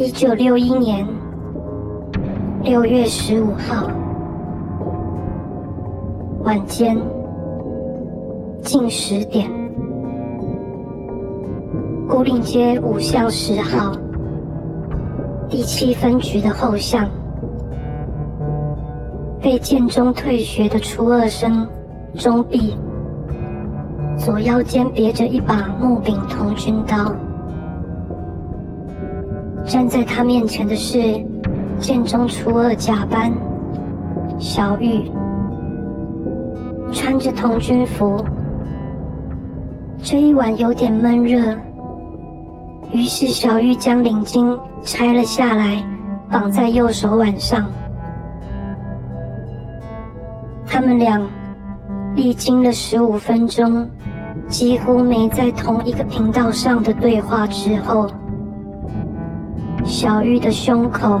一九六一年六月十五号晚间近十点，古岭街五巷十号第七分局的后巷，被建中退学的初二生钟碧，左腰间别着一把木柄铜军刀。站在他面前的是建中初二甲班小玉，穿着童军服。这一晚有点闷热，于是小玉将领巾拆了下来，绑在右手腕上。他们俩历经了十五分钟几乎没在同一个频道上的对话之后。小玉的胸口、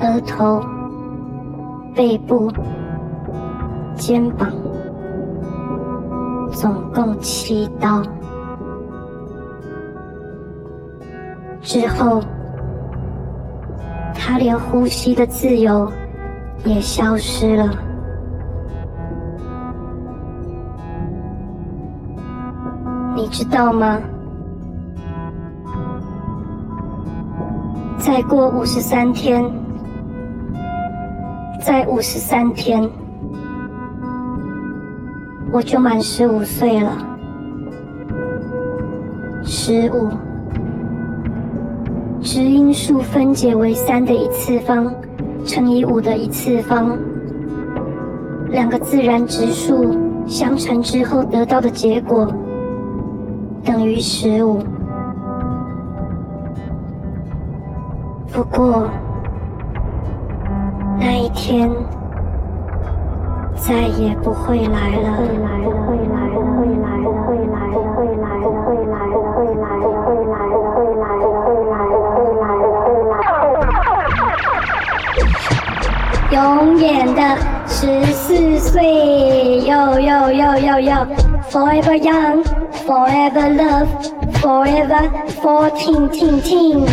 额头、背部、肩膀，总共七刀。之后，他连呼吸的自由也消失了。你知道吗？再过五十三天，再五十三天，我就满十五岁了。十五，质因数分解为三的一次方乘以五的一次方，两个自然质数相乘之后得到的结果等于十五。不过，那一天再也不会来了。会来了，会来了，会来了，会来了，会来了，会来了，会来了，会来了，会来了，会来了，会来了，永远的十四岁，哟哟哟哟哟，Forever young, forever love, forever fourteen, teen, teen.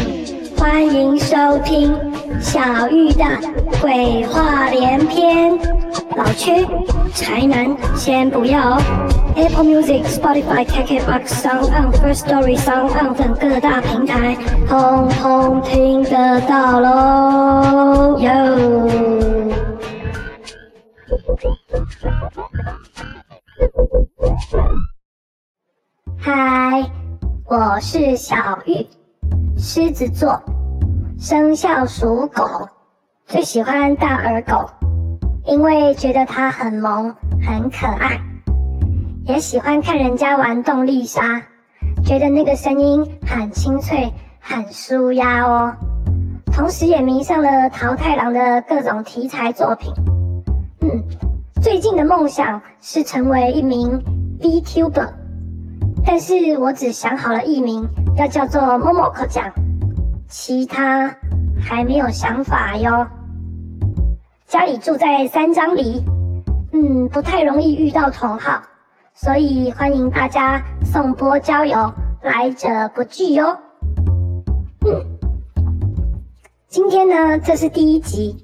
欢迎收听小玉的鬼话连篇。老区、宅男先不要。Apple Music、Spotify、KKBOX、SoundOn、First Story、SoundOn 等各大平台，通通听得到喽。！Yo，。嗨，我是小玉，狮子座。生肖属狗，最喜欢大耳狗，因为觉得它很萌很可爱，也喜欢看人家玩动力沙，觉得那个声音很清脆很舒压哦。同时也迷上了桃太郎的各种题材作品。嗯，最近的梦想是成为一名 VTuber，但是我只想好了艺名，要叫做默默克讲。其他还没有想法哟。家里住在三张犁，嗯，不太容易遇到同好，所以欢迎大家送波交友，来者不拒哟。嗯，今天呢，这是第一集，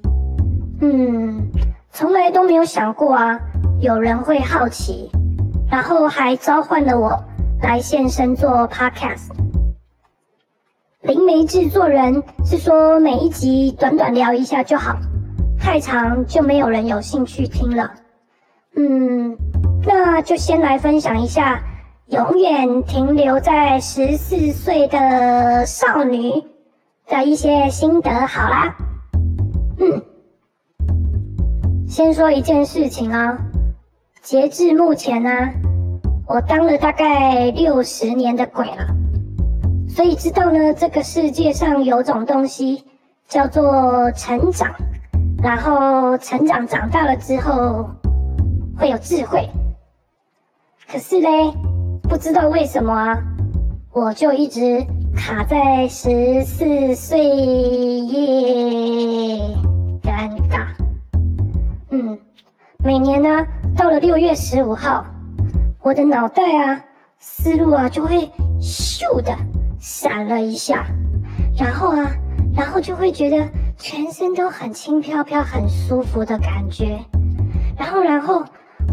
嗯，从来都没有想过啊，有人会好奇，然后还召唤了我来现身做 podcast。灵媒制作人是说，每一集短短聊一下就好，太长就没有人有兴趣听了。嗯，那就先来分享一下永远停留在十四岁的少女的一些心得好啦。嗯，先说一件事情啊，截至目前呢，我当了大概六十年的鬼了。所以知道呢，这个世界上有种东西叫做成长，然后成长长大了之后会有智慧。可是嘞，不知道为什么啊，我就一直卡在十四岁耶，尴尬。嗯，每年呢，到了六月十五号，我的脑袋啊，思路啊，就会咻的。闪了一下，然后啊，然后就会觉得全身都很轻飘飘、很舒服的感觉。然后，然后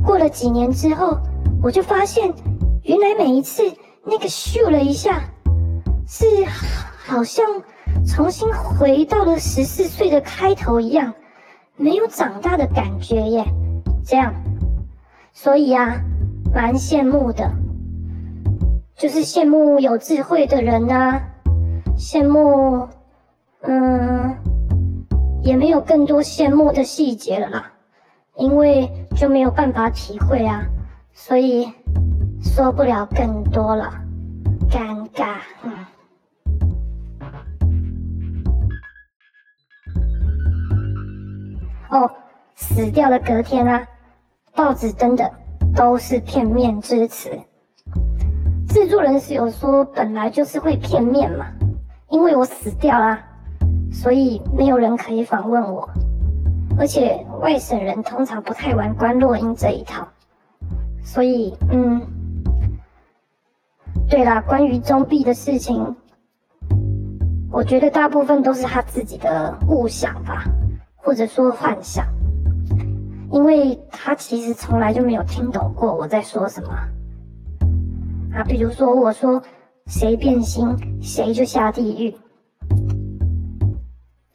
过了几年之后，我就发现，原来每一次那个咻了一下，是好像重新回到了十四岁的开头一样，没有长大的感觉耶。这样，所以啊，蛮羡慕的。就是羡慕有智慧的人呐、啊，羡慕，嗯，也没有更多羡慕的细节了啦，因为就没有办法体会啊，所以说不了更多了，尴尬。嗯。哦，死掉的隔天啊，报纸登的都是片面之词。制作人是有说，本来就是会片面嘛，因为我死掉啦，所以没有人可以访问我，而且外省人通常不太玩观落阴这一套，所以嗯，对啦，关于中毕的事情，我觉得大部分都是他自己的误想吧，或者说幻想，因为他其实从来就没有听懂过我在说什么。啊，比如说我说谁变心，谁就下地狱；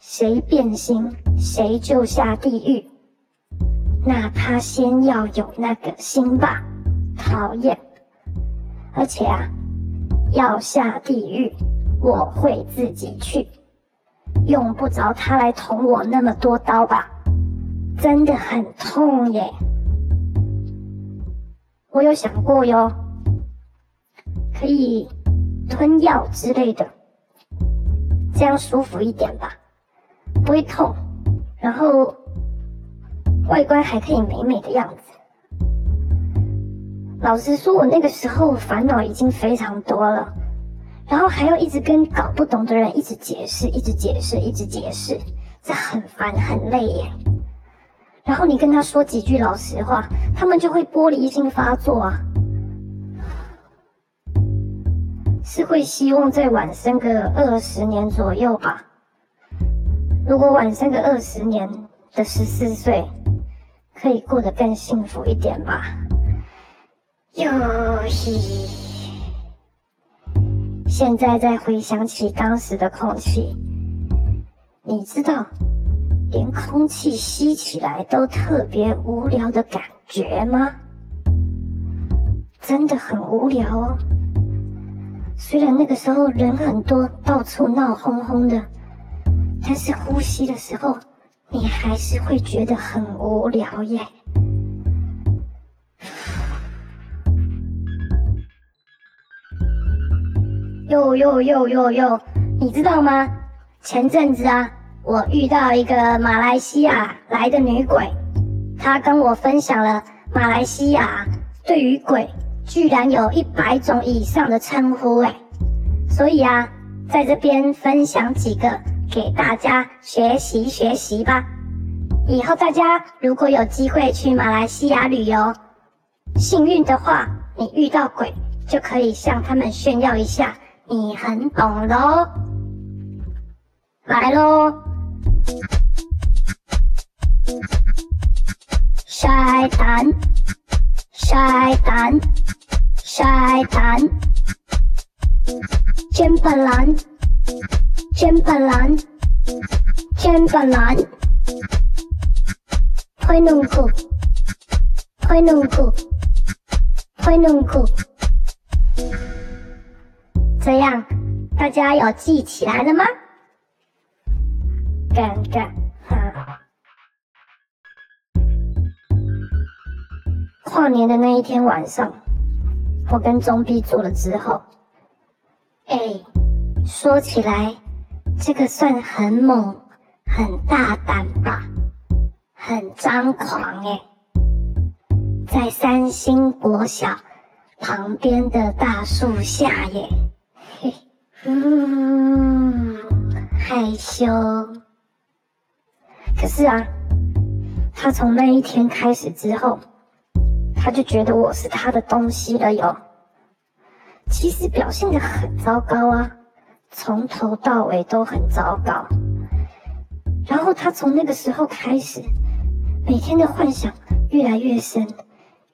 谁变心，谁就下地狱。那他先要有那个心吧，讨厌！而且啊，要下地狱，我会自己去，用不着他来捅我那么多刀吧？真的很痛耶！我有想过哟。可以吞药之类的，这样舒服一点吧，不会痛，然后外观还可以美美的样子。老实说，我那个时候烦恼已经非常多了，然后还要一直跟搞不懂的人一直解释，一直解释，一直解释，这很烦很累耶。然后你跟他说几句老实话，他们就会玻璃心发作啊。是会希望再晚生个二十年左右吧。如果晚生个二十年的十四岁，可以过得更幸福一点吧。哟嘿，现在再回想起当时的空气，你知道，连空气吸起来都特别无聊的感觉吗？真的很无聊哦。虽然那个时候人很多，到处闹哄哄的，但是呼吸的时候，你还是会觉得很无聊耶。哟哟哟哟哟，你知道吗？前阵子啊，我遇到一个马来西亚来的女鬼，她跟我分享了马来西亚对于鬼。居然有一百种以上的称呼诶，所以啊，在这边分享几个给大家学习学习吧。以后大家如果有机会去马来西亚旅游，幸运的话，你遇到鬼就可以向他们炫耀一下，你很懂喽。来喽，晒蛋，晒蛋。晒蛋，煎板蓝，煎板蓝，煎板蓝，推弄裤，推弄裤，推弄裤，这样大家有记起来了吗？尴尬，哈。跨年的那一天晚上。我跟中毕做了之后，哎，说起来，这个算很猛、很大胆吧，很张狂哎，在三星国小旁边的大树下耶，嘿，嗯，害羞。可是啊，他从那一天开始之后。他就觉得我是他的东西了哟。其实表现得很糟糕啊，从头到尾都很糟糕。然后他从那个时候开始，每天的幻想越来越深，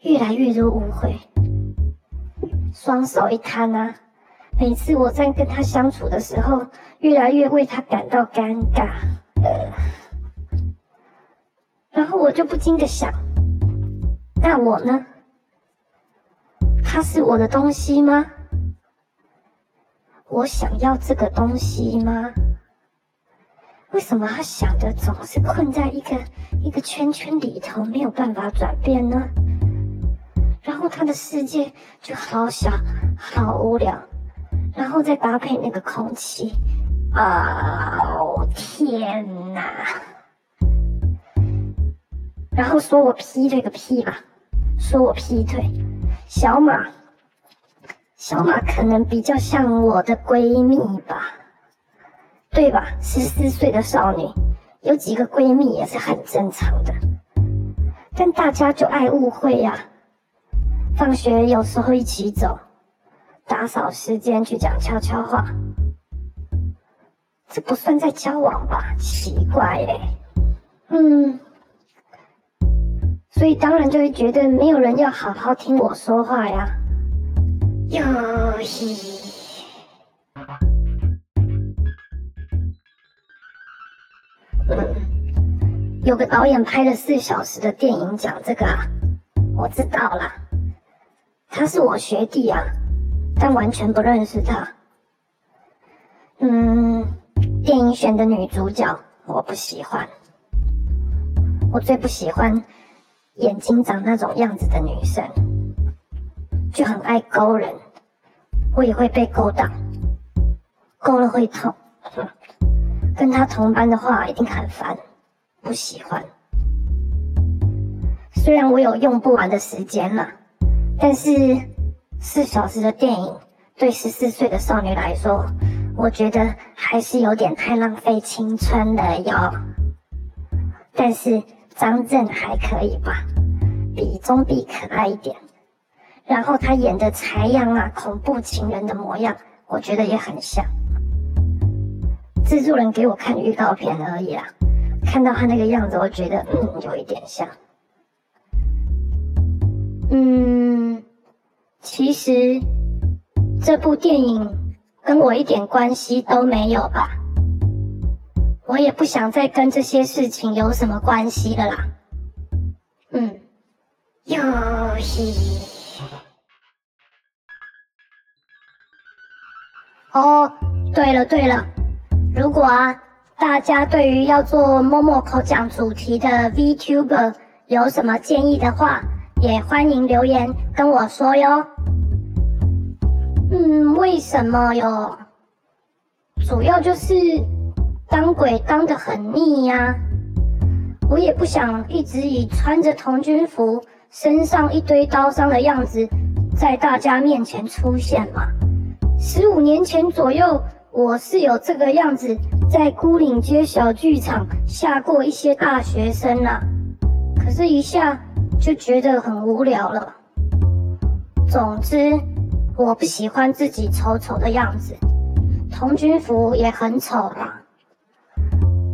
越来越多误会，双手一摊啊。每次我在跟他相处的时候，越来越为他感到尴尬。呃，然后我就不禁的想，那我呢？他是我的东西吗？我想要这个东西吗？为什么他想的总是困在一个一个圈圈里头，没有办法转变呢？然后他的世界就好小，好无聊，然后再搭配那个空气，哦天哪！然后说我劈这个屁吧，说我劈腿，小马，小马可能比较像我的闺蜜吧。对吧？十四岁的少女，有几个闺蜜也是很正常的。但大家就爱误会呀、放学有时候一起走，打扫时间去讲悄悄话，这不算在交往吧？奇怪耶。嗯，所以当然就会觉得没有人要好好听我说话呀。哟嘿。有个导演拍了四小时的电影讲这个啊，我知道了，他是我学弟啊，但完全不认识他。嗯，电影选的女主角我不喜欢，我最不喜欢眼睛长那种样子的女生，就很爱勾人，我也会被勾到，勾了会痛，跟他同班的话一定很烦。不喜欢，虽然我有用不完的时间了，但是四小时的电影对十四岁的少女来说，我觉得还是有点太浪费青春了哟。但是张震还可以吧，比总比可爱一点。然后他演的财样啊，恐怖情人的模样，我觉得也很像。制作人给我看预告片而已啦。看到他那个样子，我觉得嗯，有一点像。嗯，其实这部电影跟我一点关系都没有吧。我也不想再跟这些事情有什么关系了啦。游戏。哦，对了对了，如果啊。大家对于要做默默口讲主题的 VTuber 有什么建议的话，也欢迎留言跟我说哟。嗯，为什么哟？主要就是当鬼当得很腻呀。我也不想一直以穿着童军服、身上一堆刀伤的样子在大家面前出现嘛。十五年前左右，我是有这个样子。在牯岭街小剧场吓过一些大学生啦，可是，一下就觉得很无聊了。总之，我不喜欢自己丑丑的样子，童军服也很丑啦，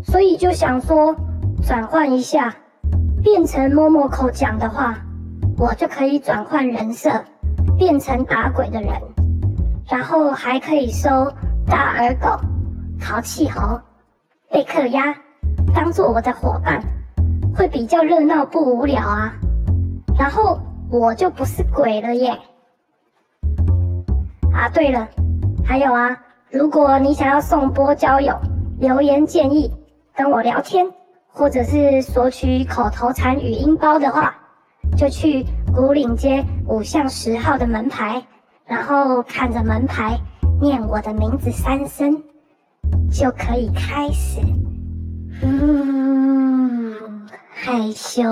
所以就想说转换一下，变成 Momoko 讲的话，我就可以转换人设，变成打鬼的人，然后还可以收大耳狗。淘气猴、贝克鸭，当做我的伙伴，会比较热闹不无聊啊。然后我就不是鬼了耶。啊，对了，还有啊，如果你想要送波交友，留言建议跟我聊天，或者是索取口头禅语音包的话，就去古岭街五巷十号的门牌，然后看着门牌念我的名字三声。就可以开始。嗯，害羞。